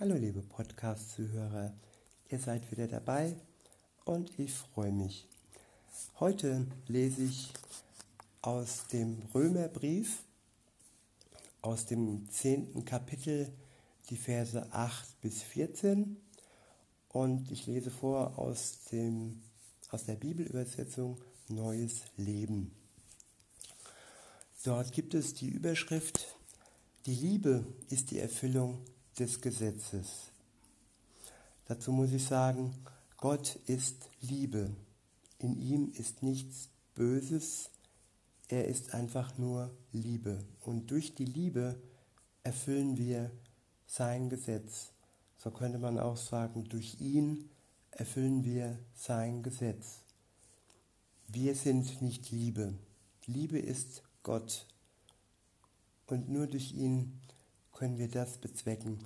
Hallo liebe Podcast-Zuhörer, ihr seid wieder dabei und ich freue mich. Heute lese ich aus dem Römerbrief, aus dem zehnten Kapitel, die Verse 8 bis 14 und ich lese vor aus, dem, aus der Bibelübersetzung Neues Leben. Dort gibt es die Überschrift, die Liebe ist die Erfüllung des Gesetzes. Dazu muss ich sagen, Gott ist Liebe. In ihm ist nichts Böses. Er ist einfach nur Liebe. Und durch die Liebe erfüllen wir sein Gesetz. So könnte man auch sagen, durch ihn erfüllen wir sein Gesetz. Wir sind nicht Liebe. Liebe ist Gott. Und nur durch ihn können wir das bezwecken,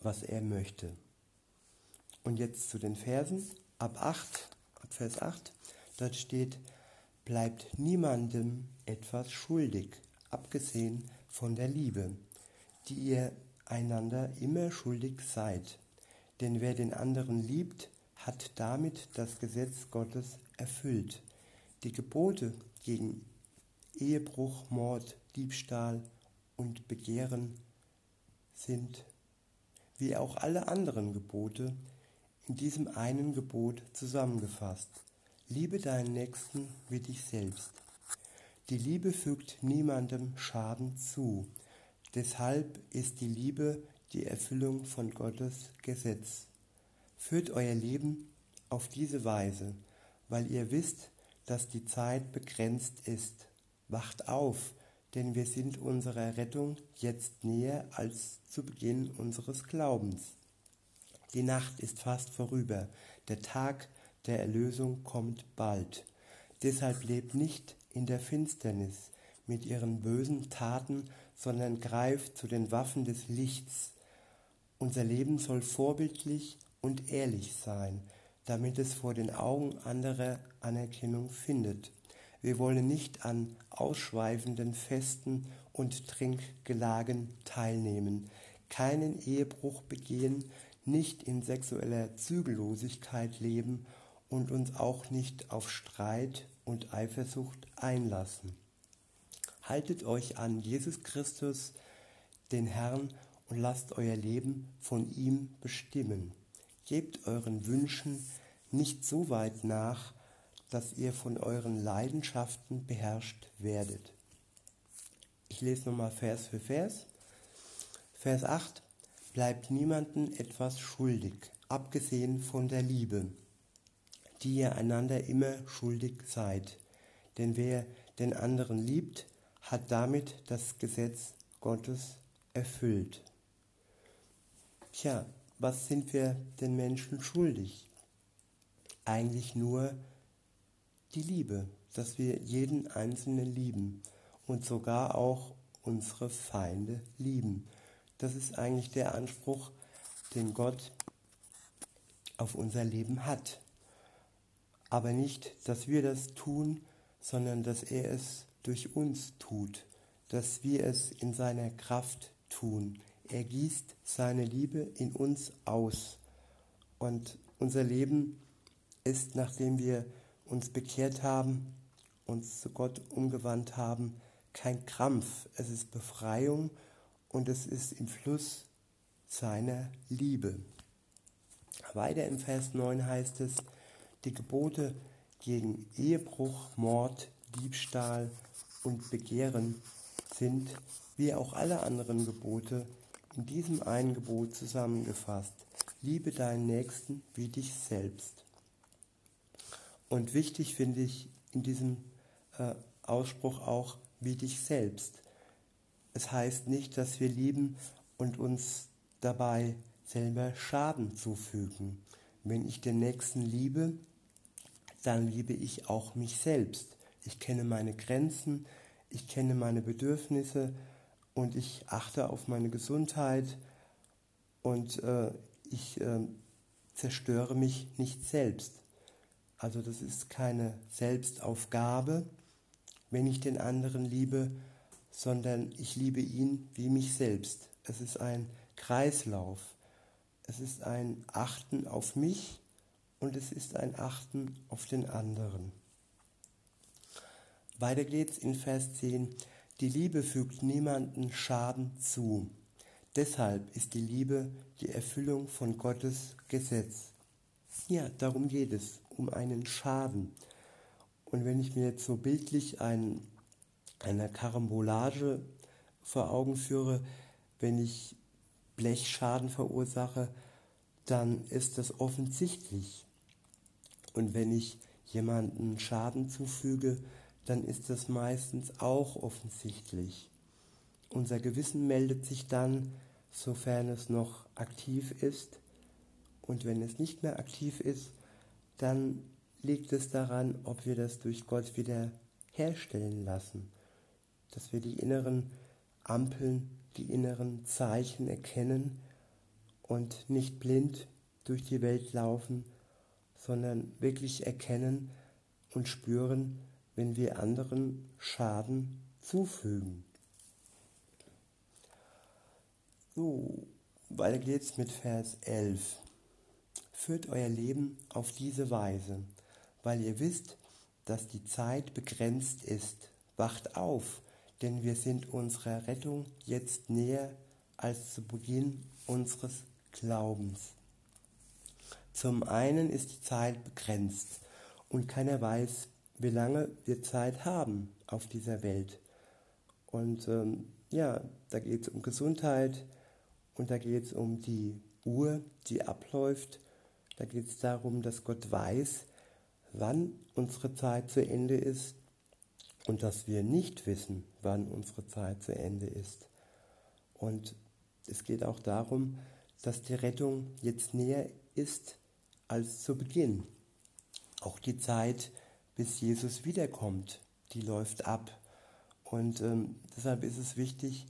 was er möchte. Und jetzt zu den Versen. Ab 8, ab Vers 8, dort steht, bleibt niemandem etwas schuldig, abgesehen von der Liebe, die ihr einander immer schuldig seid. Denn wer den anderen liebt, hat damit das Gesetz Gottes erfüllt. Die Gebote gegen Ehebruch, Mord, Diebstahl und Begehren sind, wie auch alle anderen Gebote, in diesem einen Gebot zusammengefasst. Liebe deinen Nächsten wie dich selbst. Die Liebe fügt niemandem Schaden zu. Deshalb ist die Liebe die Erfüllung von Gottes Gesetz. Führt euer Leben auf diese Weise, weil ihr wisst, dass die Zeit begrenzt ist. Wacht auf, denn wir sind unserer Rettung jetzt näher als zu Beginn unseres Glaubens. Die Nacht ist fast vorüber, der Tag der Erlösung kommt bald. Deshalb lebt nicht in der Finsternis mit ihren bösen Taten, sondern greift zu den Waffen des Lichts. Unser Leben soll vorbildlich und ehrlich sein, damit es vor den Augen anderer Anerkennung findet. Wir wollen nicht an ausschweifenden Festen und Trinkgelagen teilnehmen, keinen Ehebruch begehen, nicht in sexueller Zügellosigkeit leben und uns auch nicht auf Streit und Eifersucht einlassen. Haltet euch an Jesus Christus, den Herrn, und lasst euer Leben von ihm bestimmen. Gebt euren Wünschen nicht so weit nach, dass ihr von euren Leidenschaften beherrscht werdet. Ich lese nochmal Vers für Vers. Vers 8. Bleibt niemanden etwas schuldig, abgesehen von der Liebe, die ihr einander immer schuldig seid. Denn wer den anderen liebt, hat damit das Gesetz Gottes erfüllt. Tja, was sind wir den Menschen schuldig? Eigentlich nur die Liebe, dass wir jeden Einzelnen lieben und sogar auch unsere Feinde lieben. Das ist eigentlich der Anspruch, den Gott auf unser Leben hat. Aber nicht, dass wir das tun, sondern dass er es durch uns tut, dass wir es in seiner Kraft tun. Er gießt seine Liebe in uns aus. Und unser Leben ist, nachdem wir uns bekehrt haben, uns zu Gott umgewandt haben, kein Krampf, es ist Befreiung und es ist im Fluss seiner Liebe. Weiter im Vers 9 heißt es, die Gebote gegen Ehebruch, Mord, Diebstahl und Begehren sind, wie auch alle anderen Gebote, in diesem einen Gebot zusammengefasst. Liebe deinen Nächsten wie dich selbst. Und wichtig finde ich in diesem äh, Ausspruch auch, wie dich selbst. Es heißt nicht, dass wir lieben und uns dabei selber Schaden zufügen. Wenn ich den Nächsten liebe, dann liebe ich auch mich selbst. Ich kenne meine Grenzen, ich kenne meine Bedürfnisse und ich achte auf meine Gesundheit und äh, ich äh, zerstöre mich nicht selbst. Also das ist keine Selbstaufgabe, wenn ich den anderen liebe, sondern ich liebe ihn wie mich selbst. Es ist ein Kreislauf. Es ist ein Achten auf mich und es ist ein Achten auf den anderen. Weiter geht's in Vers 10. Die Liebe fügt niemanden Schaden zu. Deshalb ist die Liebe die Erfüllung von Gottes Gesetz. Ja, darum geht es, um einen Schaden. Und wenn ich mir jetzt so bildlich ein, eine Karambolage vor Augen führe, wenn ich Blechschaden verursache, dann ist das offensichtlich. Und wenn ich jemanden Schaden zufüge, dann ist das meistens auch offensichtlich. Unser Gewissen meldet sich dann, sofern es noch aktiv ist. Und wenn es nicht mehr aktiv ist, dann liegt es daran, ob wir das durch Gott wieder herstellen lassen, dass wir die inneren Ampeln, die inneren Zeichen erkennen und nicht blind durch die Welt laufen, sondern wirklich erkennen und spüren, wenn wir anderen Schaden zufügen. So, weiter geht's mit Vers 11. Führt euer Leben auf diese Weise, weil ihr wisst, dass die Zeit begrenzt ist. Wacht auf, denn wir sind unserer Rettung jetzt näher als zu Beginn unseres Glaubens. Zum einen ist die Zeit begrenzt und keiner weiß, wie lange wir Zeit haben auf dieser Welt. Und ähm, ja, da geht es um Gesundheit und da geht es um die Uhr, die abläuft. Da geht es darum, dass Gott weiß, wann unsere Zeit zu Ende ist und dass wir nicht wissen, wann unsere Zeit zu Ende ist. Und es geht auch darum, dass die Rettung jetzt näher ist als zu Beginn. Auch die Zeit, bis Jesus wiederkommt, die läuft ab. Und ähm, deshalb ist es wichtig,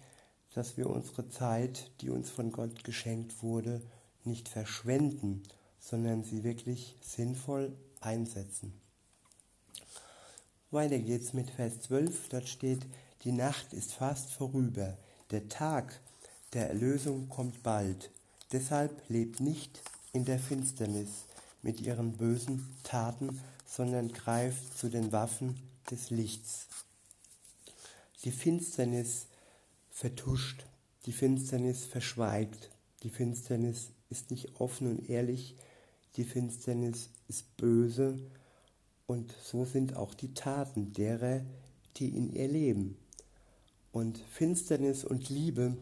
dass wir unsere Zeit, die uns von Gott geschenkt wurde, nicht verschwenden, sondern sie wirklich sinnvoll einsetzen. Weiter geht's mit Vers 12. Dort steht, die Nacht ist fast vorüber, der Tag der Erlösung kommt bald. Deshalb lebt nicht in der Finsternis mit ihren bösen Taten, sondern greift zu den Waffen des Lichts. Die Finsternis vertuscht, die Finsternis verschweigt, die Finsternis ist nicht offen und ehrlich, die Finsternis ist böse und so sind auch die Taten derer, die in ihr leben. Und Finsternis und Liebe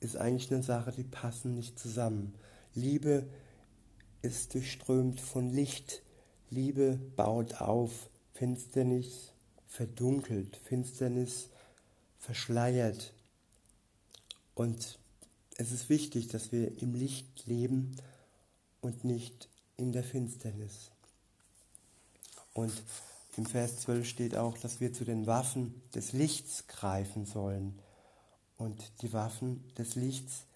ist eigentlich eine Sache, die passen nicht zusammen. Liebe ist durchströmt von Licht. Liebe baut auf. Finsternis verdunkelt. Finsternis verschleiert. Und es ist wichtig, dass wir im Licht leben und nicht in der Finsternis. Und im Vers 12 steht auch, dass wir zu den Waffen des Lichts greifen sollen. Und die Waffen des Lichts,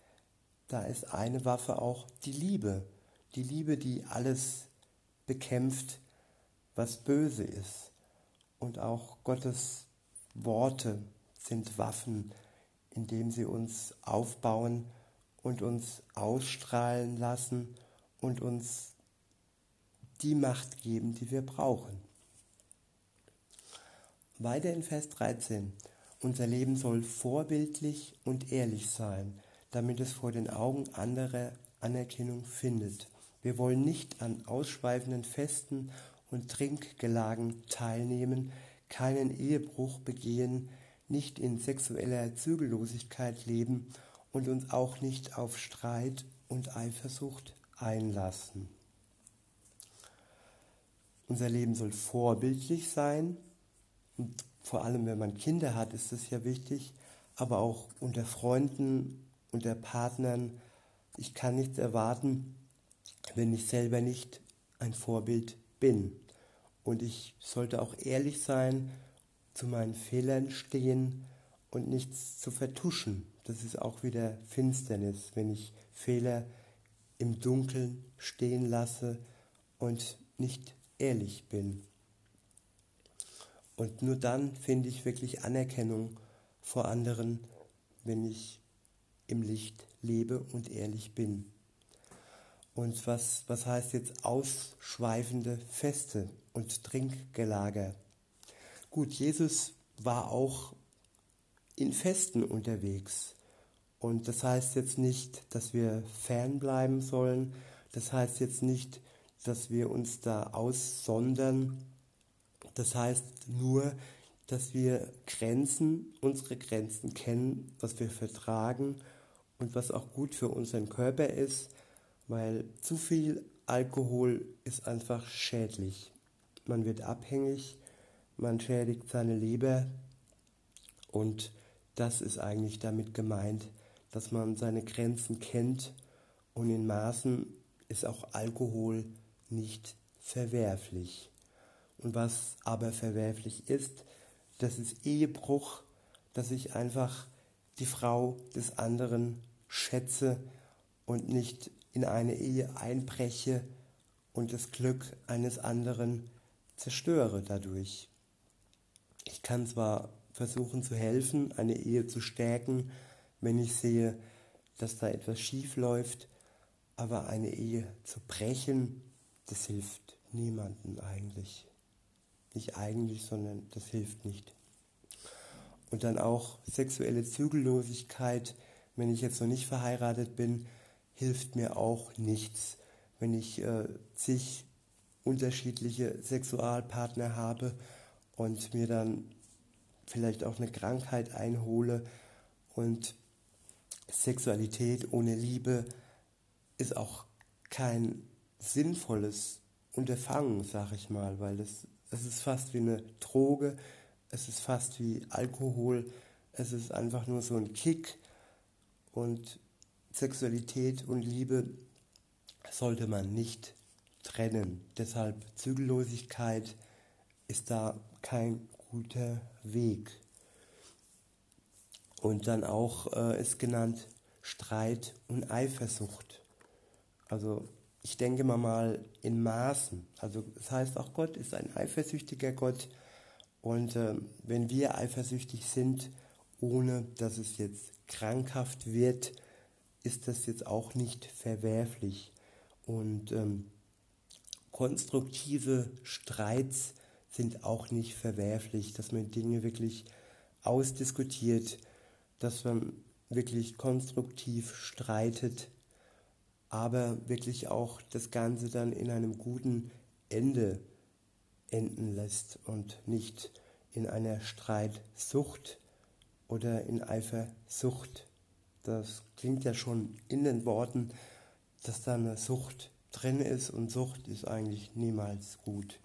da ist eine Waffe auch die Liebe. Die Liebe, die alles bekämpft, was böse ist. Und auch Gottes Worte sind Waffen, indem sie uns aufbauen und uns ausstrahlen lassen und uns die Macht geben, die wir brauchen. Weiter in Vers 13. Unser Leben soll vorbildlich und ehrlich sein, damit es vor den Augen anderer Anerkennung findet. Wir wollen nicht an ausschweifenden Festen und Trinkgelagen teilnehmen, keinen Ehebruch begehen, nicht in sexueller Zügellosigkeit leben und uns auch nicht auf Streit und Eifersucht einlassen. Unser Leben soll vorbildlich sein. Und vor allem, wenn man Kinder hat, ist es ja wichtig. Aber auch unter Freunden, unter Partnern. Ich kann nichts erwarten, wenn ich selber nicht ein Vorbild bin. Und ich sollte auch ehrlich sein, zu meinen Fehlern stehen und nichts zu vertuschen. Das ist auch wieder Finsternis, wenn ich Fehler im Dunkeln stehen lasse und nicht ehrlich bin. Und nur dann finde ich wirklich Anerkennung vor anderen, wenn ich im Licht lebe und ehrlich bin. Und was, was heißt jetzt ausschweifende Feste und Trinkgelager? Gut, Jesus war auch in Festen unterwegs. Und das heißt jetzt nicht, dass wir fernbleiben sollen. Das heißt jetzt nicht, dass wir uns da aussondern. Das heißt nur, dass wir Grenzen, unsere Grenzen kennen, was wir vertragen und was auch gut für unseren Körper ist, weil zu viel Alkohol ist einfach schädlich. Man wird abhängig, man schädigt seine Leber und das ist eigentlich damit gemeint, dass man seine Grenzen kennt und in Maßen ist auch Alkohol nicht verwerflich. Und was aber verwerflich ist, das ist Ehebruch, dass ich einfach die Frau des anderen schätze und nicht in eine Ehe einbreche und das Glück eines anderen zerstöre dadurch. Ich kann zwar versuchen zu helfen, eine Ehe zu stärken, wenn ich sehe, dass da etwas schief läuft, aber eine Ehe zu brechen, das hilft niemandem eigentlich. Nicht eigentlich, sondern das hilft nicht. Und dann auch sexuelle Zügellosigkeit, wenn ich jetzt noch nicht verheiratet bin, hilft mir auch nichts. Wenn ich äh, zig unterschiedliche Sexualpartner habe und mir dann vielleicht auch eine Krankheit einhole und Sexualität ohne Liebe ist auch kein sinnvolles Unterfangen, sag ich mal, weil es es ist fast wie eine Droge, es ist fast wie Alkohol, es ist einfach nur so ein Kick und Sexualität und Liebe sollte man nicht trennen. Deshalb Zügellosigkeit ist da kein guter Weg. Und dann auch äh, ist genannt Streit und Eifersucht. Also ich denke mal mal in Maßen. Also das heißt auch Gott ist ein eifersüchtiger Gott. Und äh, wenn wir eifersüchtig sind, ohne dass es jetzt krankhaft wird, ist das jetzt auch nicht verwerflich. Und ähm, konstruktive Streits sind auch nicht verwerflich, dass man Dinge wirklich ausdiskutiert, dass man wirklich konstruktiv streitet aber wirklich auch das Ganze dann in einem guten Ende enden lässt und nicht in einer Streitsucht oder in Eifersucht. Das klingt ja schon in den Worten, dass da eine Sucht drin ist und Sucht ist eigentlich niemals gut.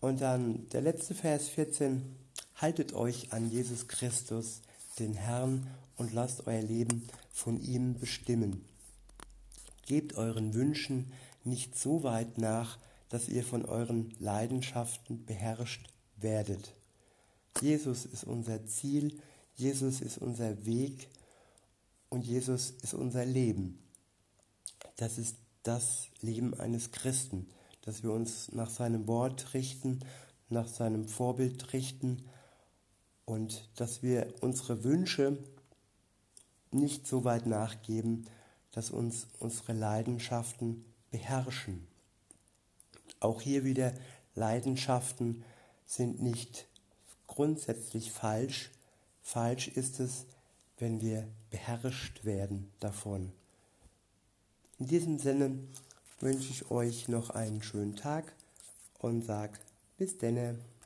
Und dann der letzte Vers 14, haltet euch an Jesus Christus, den Herrn, und lasst euer Leben von ihm bestimmen. Gebt euren Wünschen nicht so weit nach, dass ihr von euren Leidenschaften beherrscht werdet. Jesus ist unser Ziel, Jesus ist unser Weg und Jesus ist unser Leben. Das ist das Leben eines Christen, dass wir uns nach seinem Wort richten, nach seinem Vorbild richten und dass wir unsere Wünsche nicht so weit nachgeben, dass uns unsere Leidenschaften beherrschen. Auch hier wieder, Leidenschaften sind nicht grundsätzlich falsch. Falsch ist es, wenn wir beherrscht werden davon. In diesem Sinne wünsche ich euch noch einen schönen Tag und sage bis denne.